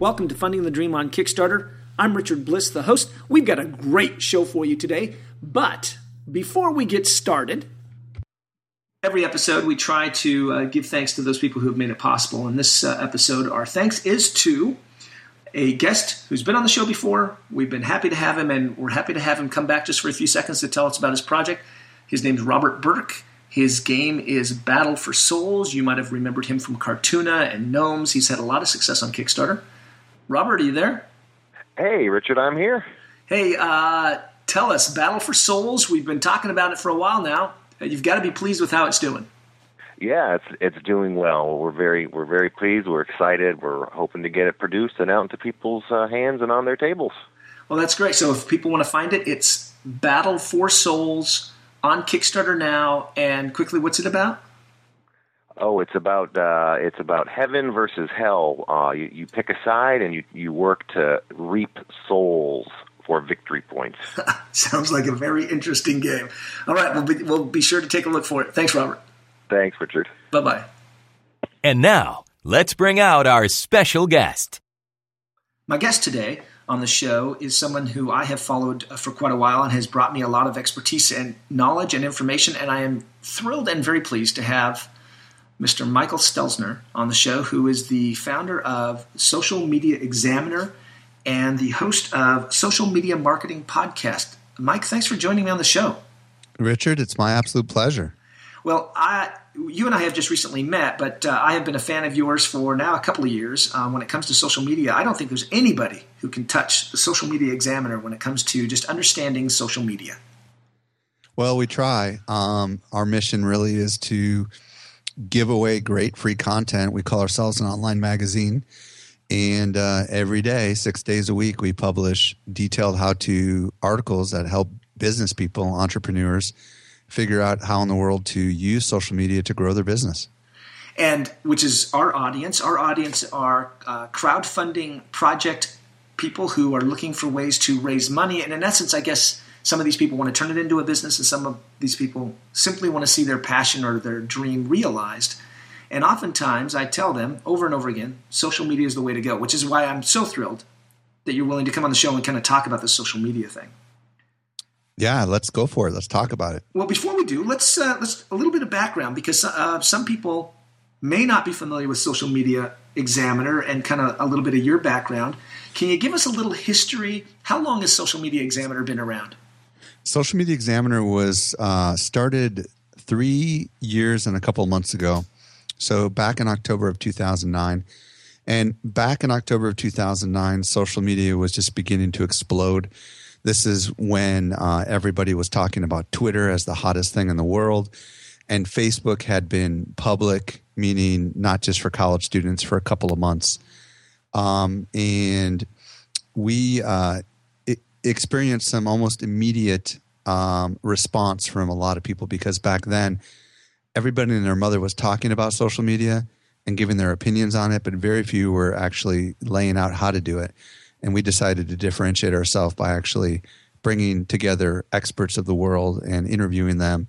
Welcome to Funding the Dream on Kickstarter. I'm Richard Bliss, the host. We've got a great show for you today, but before we get started, every episode we try to uh, give thanks to those people who have made it possible. In this uh, episode, our thanks is to a guest who's been on the show before. We've been happy to have him, and we're happy to have him come back just for a few seconds to tell us about his project. His name's Robert Burke. His game is Battle for Souls. You might have remembered him from Cartoona and Gnomes. He's had a lot of success on Kickstarter. Robert, are you there? Hey, Richard, I'm here. Hey, uh, tell us, Battle for Souls. We've been talking about it for a while now. You've got to be pleased with how it's doing. Yeah, it's it's doing well. We're very we're very pleased. We're excited. We're hoping to get it produced and out into people's uh, hands and on their tables. Well, that's great. So if people want to find it, it's Battle for Souls on Kickstarter now. And quickly, what's it about? Oh, it's about uh, it's about heaven versus hell. Uh, you, you pick a side and you you work to reap souls for victory points. Sounds like a very interesting game. All right, we'll be, we'll be sure to take a look for it. Thanks, Robert. Thanks, Richard. Bye bye. And now, let's bring out our special guest. My guest today on the show is someone who I have followed uh, for quite a while and has brought me a lot of expertise and knowledge and information, and I am thrilled and very pleased to have Mr. Michael Stelzner on the show, who is the founder of Social Media Examiner and the host of Social Media Marketing Podcast. Mike, thanks for joining me on the show. Richard, it's my absolute pleasure. Well, I, you and I have just recently met, but uh, I have been a fan of yours for now a couple of years. Um, when it comes to social media, I don't think there's anybody who can touch the Social Media Examiner when it comes to just understanding social media. Well, we try. Um, our mission really is to give away great free content. We call ourselves an online magazine. And uh, every day, six days a week, we publish detailed how to articles that help business people, entrepreneurs, figure out how in the world to use social media to grow their business. And which is our audience. Our audience are uh, crowdfunding project people who are looking for ways to raise money. And in essence, I guess some of these people want to turn it into a business, and some of these people simply want to see their passion or their dream realized. And oftentimes, I tell them over and over again, social media is the way to go, which is why I'm so thrilled that you're willing to come on the show and kind of talk about the social media thing. Yeah, let's go for it. Let's talk about it. Well, before we do, let's uh, let's a little bit of background because uh, some people may not be familiar with Social Media Examiner and kind of a little bit of your background. Can you give us a little history? How long has Social Media Examiner been around? Social Media Examiner was uh, started three years and a couple of months ago. So back in October of 2009. And back in October of 2009, social media was just beginning to explode. This is when uh, everybody was talking about Twitter as the hottest thing in the world. And Facebook had been public, meaning not just for college students, for a couple of months. Um, and we uh, experienced some almost immediate um, response from a lot of people because back then everybody and their mother was talking about social media and giving their opinions on it, but very few were actually laying out how to do it. And we decided to differentiate ourselves by actually bringing together experts of the world and interviewing them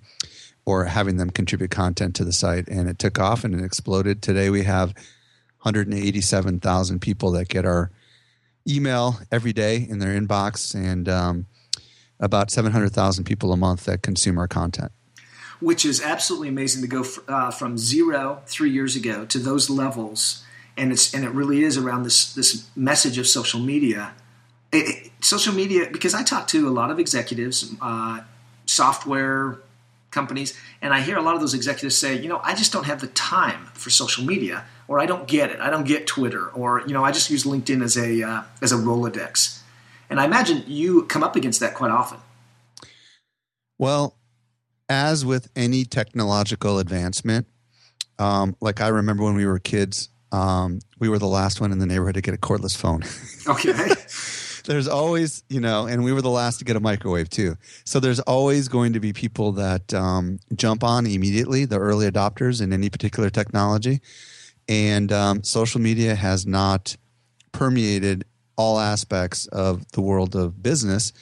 or having them contribute content to the site. And it took off and it exploded. Today we have 187,000 people that get our email every day in their inbox and um, about 700,000 people a month that consume our content. Which is absolutely amazing to go uh, from zero three years ago to those levels, and it's and it really is around this this message of social media. It, it, social media, because I talk to a lot of executives, uh, software companies, and I hear a lot of those executives say, you know, I just don't have the time for social media or I don't get it. I don't get Twitter, or you know, I just use LinkedIn as a uh, as a Rolodex. And I imagine you come up against that quite often. Well, as with any technological advancement, um, like I remember when we were kids, um, we were the last one in the neighborhood to get a cordless phone. Okay. there's always, you know, and we were the last to get a microwave too. So there's always going to be people that um, jump on immediately, the early adopters in any particular technology and um, social media has not permeated all aspects of the world of business.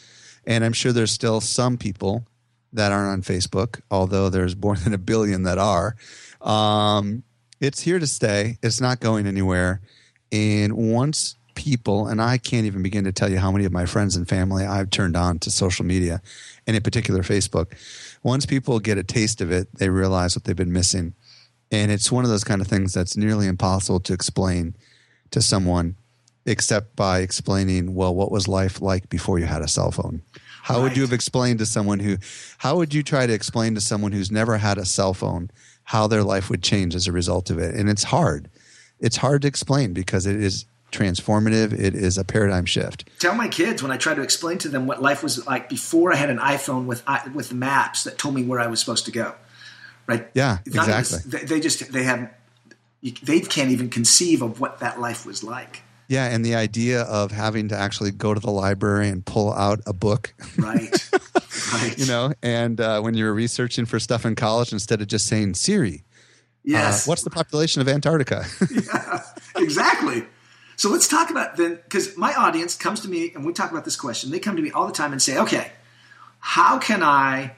And I'm sure there's still some people that aren't on Facebook, although there's more than a billion that are. Um, it's here to stay. It's not going anywhere. And once people, and I can't even begin to tell you how many of my friends and family I've turned on to social media, and in particular Facebook. Once people get a taste of it, they realize what they've been missing. And it's one of those kind of things that's nearly impossible to explain to someone except by explaining, well, what was life like before you had a cell phone? How right. would you have explained to someone who, how would you try to explain to someone who's never had a cell phone how their life would change as a result of it? And it's hard. It's hard to explain because it is transformative. It is a paradigm shift. Tell my kids when I try to explain to them what life was like before I had an iPhone with with maps that told me where I was supposed to go. Right? Yeah, exactly. Even, they just they have they can't even conceive of what that life was like. Yeah, and the idea of having to actually go to the library and pull out a book. Right. right. you know, and uh, when you're researching for stuff in college, instead of just saying Siri, yes, uh, what's the population of Antarctica? yeah, exactly. So let's talk about then, because my audience comes to me and we talk about this question. They come to me all the time and say, okay, how can I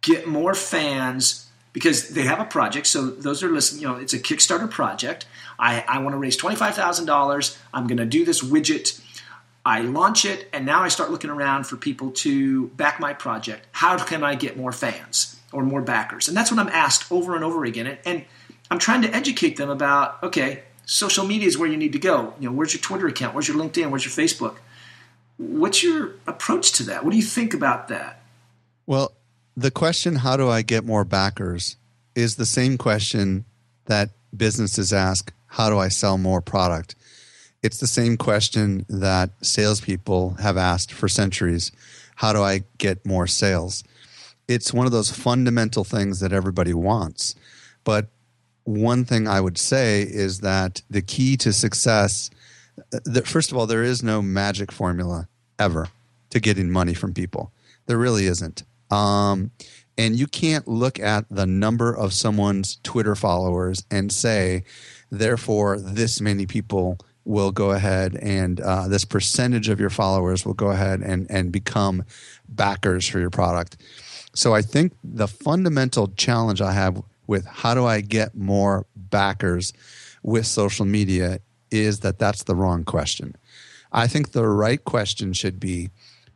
get more fans? Because they have a project. So those are listening, you know, it's a Kickstarter project. I, I want to raise $25,000. I'm going to do this widget. I launch it, and now I start looking around for people to back my project. How can I get more fans or more backers? And that's what I'm asked over and over again. And, and I'm trying to educate them about okay, social media is where you need to go. You know, where's your Twitter account? Where's your LinkedIn? Where's your Facebook? What's your approach to that? What do you think about that? Well, the question, how do I get more backers, is the same question that businesses ask, how do I sell more product? It's the same question that salespeople have asked for centuries how do I get more sales? It's one of those fundamental things that everybody wants. But one thing I would say is that the key to success, that first of all, there is no magic formula ever to getting money from people. There really isn't. Um, and you can't look at the number of someone's Twitter followers and say, therefore, this many people will go ahead and uh, this percentage of your followers will go ahead and, and become backers for your product. So I think the fundamental challenge I have with how do I get more backers with social media is that that's the wrong question. I think the right question should be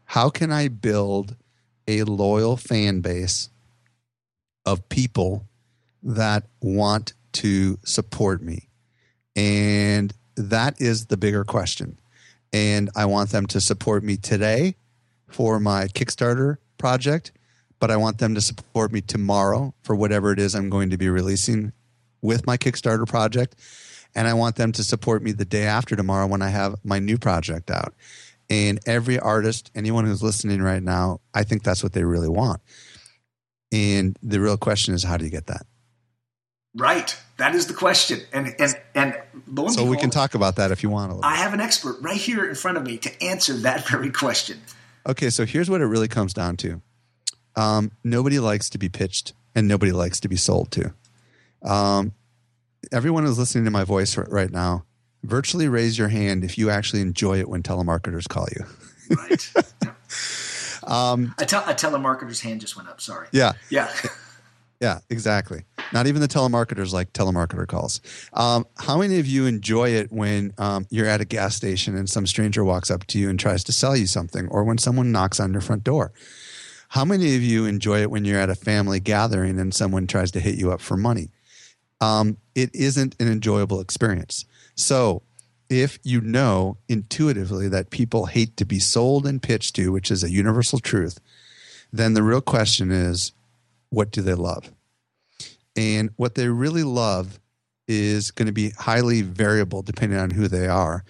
how can I build a loyal fan base of people that want to support me? And that is the bigger question. And I want them to support me today for my Kickstarter project but I want them to support me tomorrow for whatever it is I'm going to be releasing with my Kickstarter project. And I want them to support me the day after tomorrow when I have my new project out. And every artist, anyone who's listening right now, I think that's what they really want. And the real question is, how do you get that? Right. That is the question. And and and so behold, we can talk about that if you want. I have an expert right here in front of me to answer that very question. Okay, so here's what it really comes down to. Um, nobody likes to be pitched and nobody likes to be sold to. Um, everyone who's listening to my voice right now, virtually raise your hand if you actually enjoy it when telemarketers call you. right. um, a, a telemarketer's hand just went up. Sorry. Yeah. Yeah. Yeah, exactly. Not even the telemarketers like telemarketer calls. Um, how many of you enjoy it when um, you're at a gas station and some stranger walks up to you and tries to sell you something, or when someone knocks on your front door? How many of you enjoy it when you're at a family gathering and someone tries to hit you up for money? Um, it isn't an enjoyable experience. So, if you know intuitively that people hate to be sold and pitched to, which is a universal truth, then the real question is what do they love? And what they really love is going to be highly variable depending on who they are.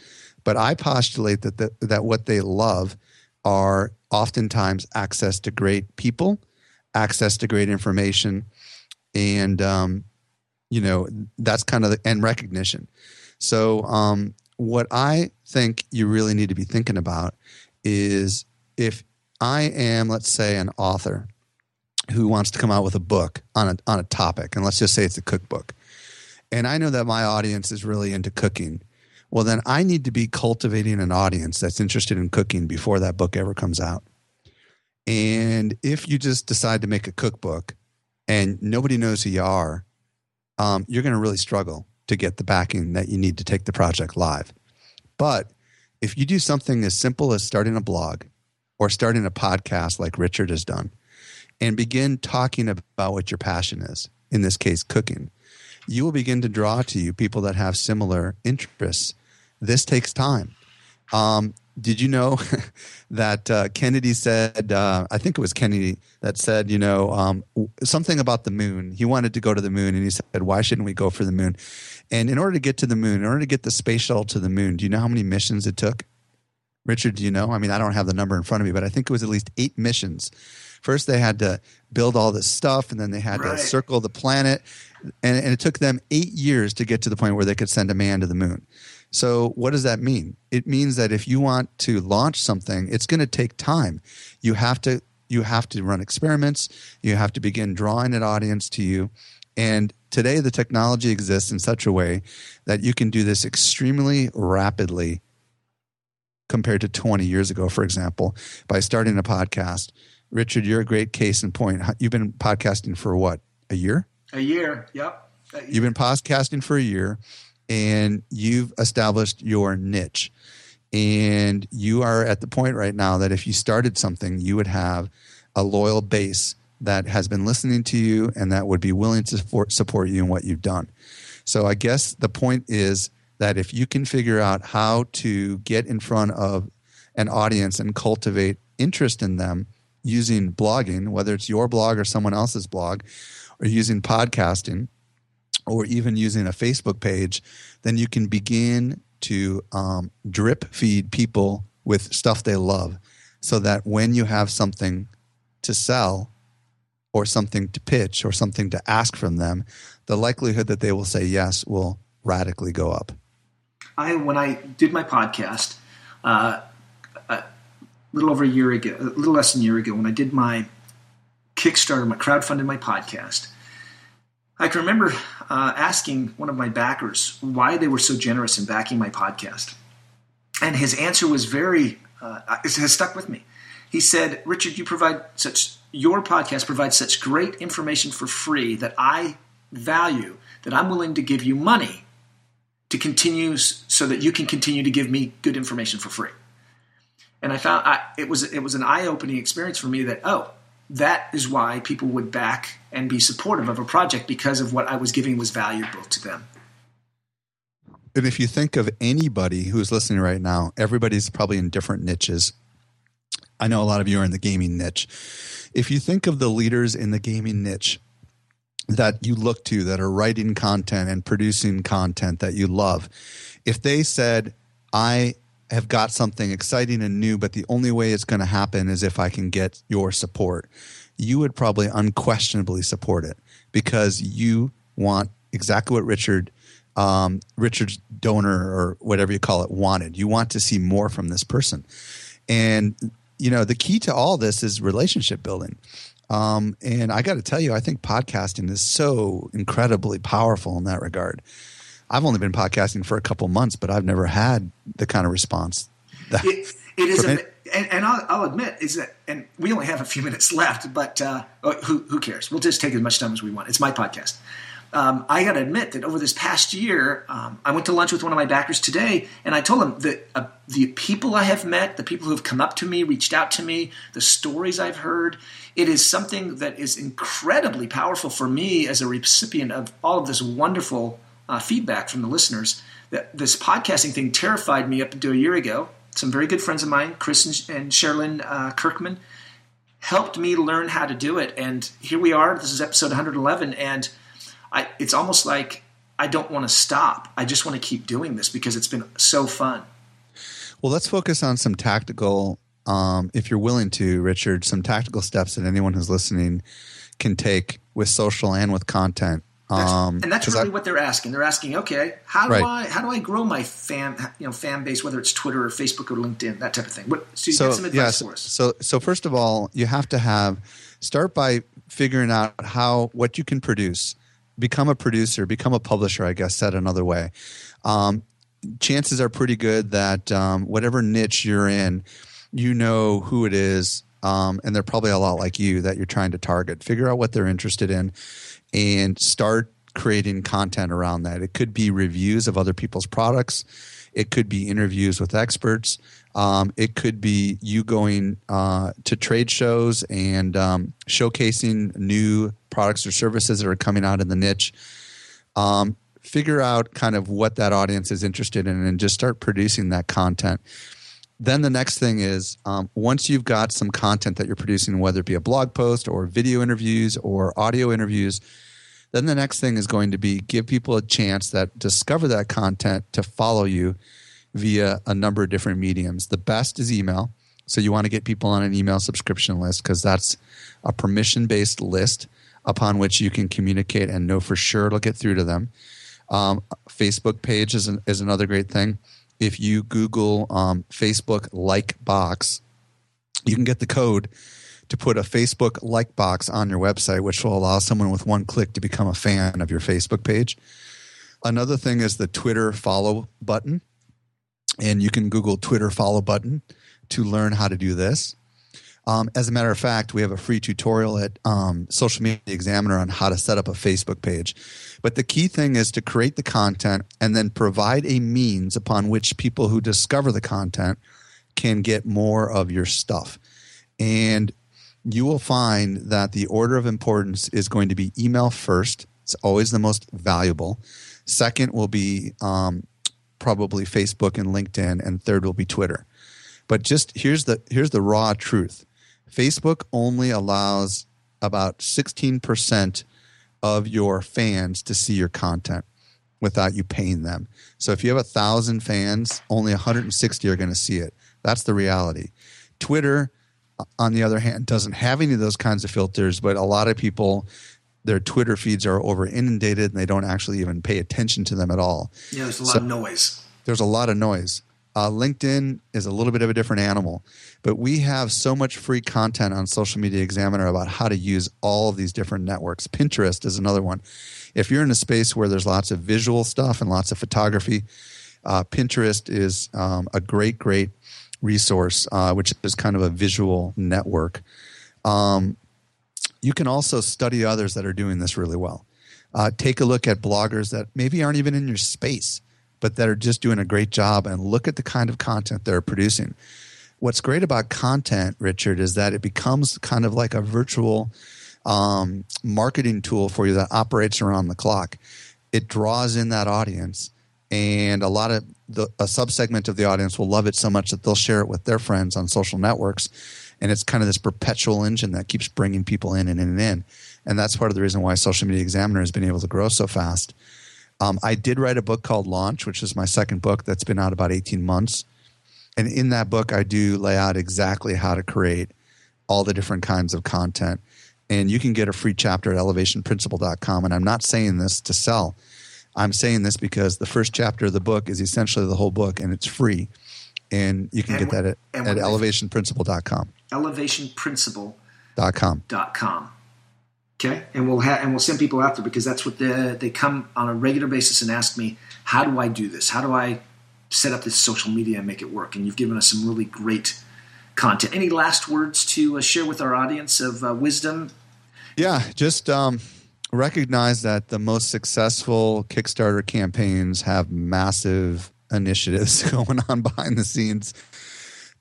But I postulate that, the, that what they love are oftentimes access to great people, access to great information, and um, you know that's kind of the and recognition. So um, what I think you really need to be thinking about is if I am, let's say, an author who wants to come out with a book on a on a topic, and let's just say it's a cookbook, and I know that my audience is really into cooking well, then I need to be cultivating an audience that's interested in cooking before that book ever comes out. And if you just decide to make a cookbook and nobody knows who you are, um, you're going to really struggle to get the backing that you need to take the project live. But if you do something as simple as starting a blog or starting a podcast like Richard has done and begin talking about what your passion is, in this case, cooking, you will begin to draw to you people that have similar interests. This takes time. Um, did you know that uh, Kennedy said, uh, I think it was Kennedy that said, you know, um, something about the moon. He wanted to go to the moon and he said, why shouldn't we go for the moon? And in order to get to the moon, in order to get the space shuttle to the moon, do you know how many missions it took? Richard, do you know? I mean, I don't have the number in front of me, but I think it was at least eight missions. First, they had to build all this stuff, and then they had right. to circle the planet. And, and it took them eight years to get to the point where they could send a man to the moon. So, what does that mean? It means that if you want to launch something, it's going to take time. You have to you have to run experiments. You have to begin drawing an audience to you. And today, the technology exists in such a way that you can do this extremely rapidly compared to 20 years ago, for example, by starting a podcast. Richard, you're a great case in point. You've been podcasting for what, a year? A year, yep. You've been podcasting for a year and you've established your niche. And you are at the point right now that if you started something, you would have a loyal base that has been listening to you and that would be willing to support, you in what you've done. So I guess the point is that if you can figure out how to get in front of an audience and cultivate interest in them using blogging, whether it's your blog or someone else's blog, or using podcasting, or even using a Facebook page, then you can begin to um, drip feed people with stuff they love so that when you have something to sell or something to pitch or something to ask from them, the likelihood that they will say yes will radically go up. I, when I did my podcast, uh, a little over a year ago, a little less than a year ago, when I did my Kickstarter, my crowdfunded my podcast, I can remember uh, asking one of my backers why they were so generous in backing my podcast. And his answer was very, uh, it has stuck with me. He said, Richard, you provide such, your podcast provides such great information for free that I value that I'm willing to give you money to continue so that you can continue to give me good information for free. And I found I, it was it was an eye opening experience for me that oh that is why people would back and be supportive of a project because of what I was giving was valuable to them. And if you think of anybody who's listening right now, everybody's probably in different niches. I know a lot of you are in the gaming niche. If you think of the leaders in the gaming niche that you look to that are writing content and producing content that you love, if they said, I have got something exciting and new, but the only way it's going to happen is if I can get your support. You would probably unquestionably support it because you want exactly what Richard, um, Richard's donor or whatever you call it, wanted. You want to see more from this person. And, you know, the key to all this is relationship building. Um, and I got to tell you, I think podcasting is so incredibly powerful in that regard. I've only been podcasting for a couple months, but I've never had the kind of response. That, it, it is, a, and, and I'll, I'll, admit, is that, and we only have a few minutes left, but uh, oh, who, who cares? We'll just take as much time as we want. It's my podcast. Um, I got to admit that over this past year, um, I went to lunch with one of my backers today, and I told him that uh, the people I have met, the people who have come up to me, reached out to me, the stories I've heard, it is something that is incredibly powerful for me as a recipient of all of this wonderful uh, feedback from the listeners that this podcasting thing terrified me up until a year ago. Some very good friends of mine, Chris and, Sherilyn uh, Kirkman, helped me learn how to do it. And here we are. This is episode 111, and I, it's almost like I don't want to stop. I just want to keep doing this because it's been so fun. Well, let's focus on some tactical, um, if you're willing to, Richard, some tactical steps that anyone who's listening can take with social and with content um, and that's really I, what they're asking. They're asking, okay, how do right. I how do I grow my fan you know fan base, whether it's Twitter or Facebook or LinkedIn, that type of thing. What, so you so, get some advice for us. So so first of all, you have to have start by figuring out how what you can produce. Become a producer, become a publisher. I guess said another way. Um, chances are pretty good that um, whatever niche you're in, you know who it is, um, and they're probably a lot like you that you're trying to target. Figure out what they're interested in and start creating content around that. It could be reviews of other people's products. It could be interviews with experts. Um, it could be you going uh, to trade shows and um, showcasing new products or services that are coming out in the niche. Um, figure out kind of what that audience is interested in and just start producing that content. Then the next thing is um, once you've got some content that you're producing, whether it be a blog post or video interviews or audio interviews, then the next thing is going to be give people a chance that discover that content to follow you via a number of different mediums. The best is email. So you want to get people on an email subscription list because that's a permission based list upon which you can communicate and know for sure it'll get through to them. Um, Facebook page is, an, is another great thing. If you Google um, Facebook like box, you can get the code to put a Facebook like box on your website, which will allow someone with one click to become a fan of your Facebook page. Another thing is the Twitter follow button. And you can Google Twitter follow button to learn how to do this. Um, as a matter of fact, we have a free tutorial at um, Social Media Examiner on how to set up a Facebook page. But the key thing is to create the content and then provide a means upon which people who discover the content can get more of your stuff. And you will find that the order of importance is going to be email first. It's always the most valuable. Second will be um, probably Facebook and LinkedIn, and third will be Twitter. But just here's the here's the raw truth. Facebook only allows about 16% of your fans to see your content without you paying them. So if you have a thousand fans, only 160 are going to see it. That's the reality. Twitter, uh, on the other hand, doesn't have any of those kinds of filters, but a lot of people, their Twitter feeds are over inundated and they don't actually even pay attention to them at all. Yeah, there's a lot so, of noise. There's a lot of noise. Uh, LinkedIn is a little bit of a different animal, but we have so much free content on Social Media Examiner about how to use all of these different networks. Pinterest is another one. If you're in a space where there's lots of visual stuff and lots of photography, uh, Pinterest is um, a great, great resource, uh, which is kind of a visual network. Um, you can also study others that are doing this really well. Uh, take a look at bloggers that maybe aren't even in your space but that are just doing a great job and look at the kind of content they're producing. What's great about content, Richard, is that it becomes kind of like a virtual um, marketing tool for you that operates around the clock. It draws in that audience, and a lot of the, a subsegment of the audience will love it so much that they'll share it with their friends on social networks. And it's kind of this perpetual engine that keeps bringing people in and in and in. And that's part of the reason why Social Media Examiner has been able to grow so fast um, I did write a book called Launch, which is my second book that's been out about 18 months. And in that book, I do lay out exactly how to create all the different kinds of content. And you can get a free chapter at elevationprinciple.com. And I'm not saying this to sell, I'm saying this because the first chapter of the book is essentially the whole book and it's free. And you can and get that at, at elevationprinciple.com. Elevationprinciple.com. .com. Okay, and we'll have and we'll send people out there because that's what the, they come on a regular basis and ask me, how do I do this? How do I set up this social media and make it work? And you've given us some really great content. Any last words to uh, share with our audience of uh, wisdom? Yeah, just um, recognize that the most successful Kickstarter campaigns have massive initiatives going on behind the scenes,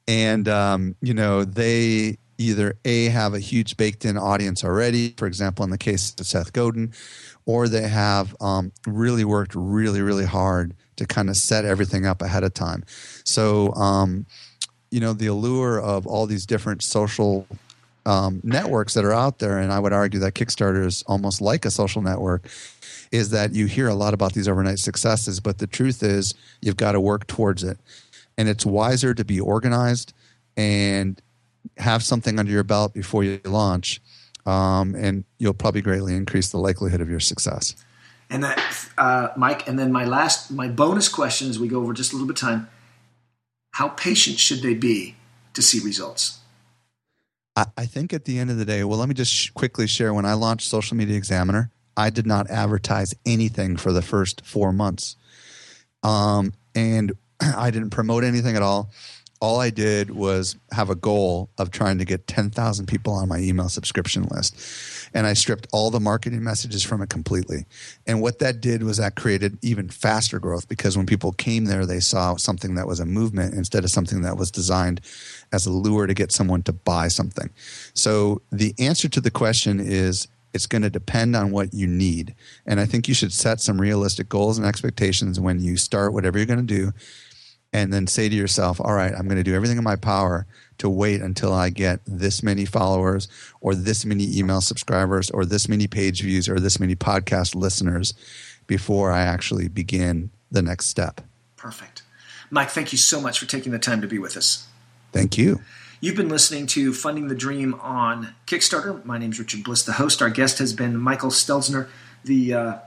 and um, you know they either A, have a huge baked in audience already, for example, in the case of Seth Godin, or they have um, really worked really, really hard to kind of set everything up ahead of time. So, um, you know, the allure of all these different social um, networks that are out there, and I would argue that Kickstarter is almost like a social network, is that you hear a lot about these overnight successes, but the truth is you've got to work towards it. And it's wiser to be organized and have something under your belt before you launch, um, and you'll probably greatly increase the likelihood of your success. And that, uh, Mike, and then my last, my bonus question as we go over just a little bit of time how patient should they be to see results? I, I think at the end of the day, well, let me just sh- quickly share when I launched Social Media Examiner, I did not advertise anything for the first four months. Um, and I didn't promote anything at all. All I did was have a goal of trying to get 10,000 people on my email subscription list. And I stripped all the marketing messages from it completely. And what that did was that created even faster growth because when people came there, they saw something that was a movement instead of something that was designed as a lure to get someone to buy something. So the answer to the question is it's going to depend on what you need. And I think you should set some realistic goals and expectations when you start whatever you're going to do and then say to yourself, all right, I'm going to do everything in my power to wait until I get this many followers or this many email subscribers or this many page views or this many podcast listeners before I actually begin the next step. Perfect. Mike, thank you so much for taking the time to be with us. Thank you. You've been listening to Funding the Dream on Kickstarter. My name is Richard Bliss, the host. Our guest has been Michael Stelzner, the uh,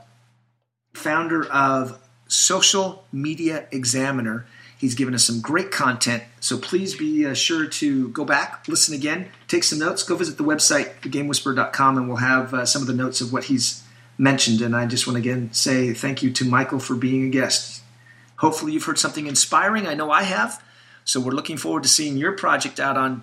founder of Social Media Examiner He's given us some great content. So please be uh, sure to go back, listen again, take some notes. Go visit the website, thegamewhisperer.com, and we'll have uh, some of the notes of what he's mentioned. And I just want to again say thank you to Michael for being a guest. Hopefully, you've heard something inspiring. I know I have. So we're looking forward to seeing your project out on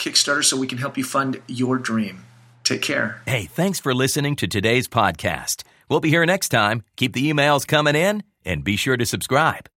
Kickstarter so we can help you fund your dream. Take care. Hey, thanks for listening to today's podcast. We'll be here next time. Keep the emails coming in and be sure to subscribe.